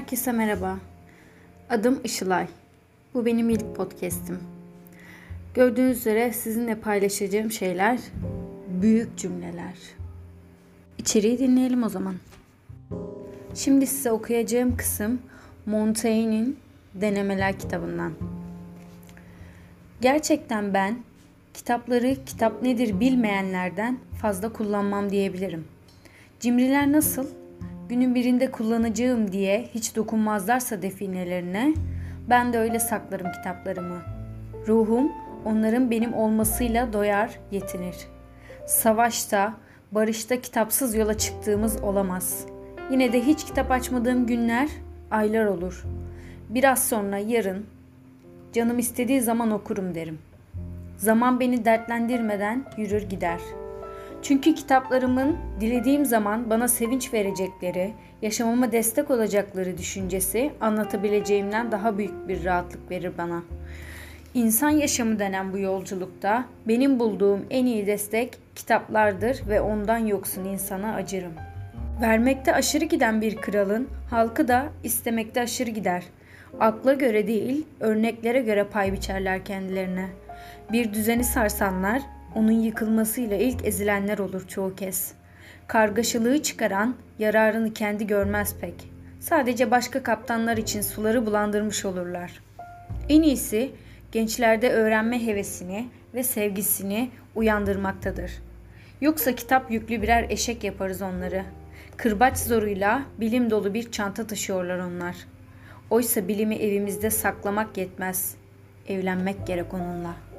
Herkese merhaba. Adım Işılay. Bu benim ilk podcast'im. Gördüğünüz üzere sizinle paylaşacağım şeyler büyük cümleler. İçeriği dinleyelim o zaman. Şimdi size okuyacağım kısım Montaigne'in Denemeler kitabından. Gerçekten ben kitapları kitap nedir bilmeyenlerden fazla kullanmam diyebilirim. Cimriler nasıl? Günün birinde kullanacağım diye hiç dokunmazlarsa definelerine ben de öyle saklarım kitaplarımı. Ruhum onların benim olmasıyla doyar, yetinir. Savaşta, barışta kitapsız yola çıktığımız olamaz. Yine de hiç kitap açmadığım günler, aylar olur. Biraz sonra yarın canım istediği zaman okurum derim. Zaman beni dertlendirmeden yürür gider.'' Çünkü kitaplarımın dilediğim zaman bana sevinç verecekleri, yaşamama destek olacakları düşüncesi anlatabileceğimden daha büyük bir rahatlık verir bana. İnsan yaşamı denen bu yolculukta benim bulduğum en iyi destek kitaplardır ve ondan yoksun insana acırım. Vermekte aşırı giden bir kralın halkı da istemekte aşırı gider. Akla göre değil, örneklere göre pay biçerler kendilerine. Bir düzeni sarsanlar onun yıkılmasıyla ilk ezilenler olur çoğu kez. Kargaşalığı çıkaran yararını kendi görmez pek. Sadece başka kaptanlar için suları bulandırmış olurlar. En iyisi gençlerde öğrenme hevesini ve sevgisini uyandırmaktadır. Yoksa kitap yüklü birer eşek yaparız onları. Kırbaç zoruyla bilim dolu bir çanta taşıyorlar onlar. Oysa bilimi evimizde saklamak yetmez. Evlenmek gerek onunla.''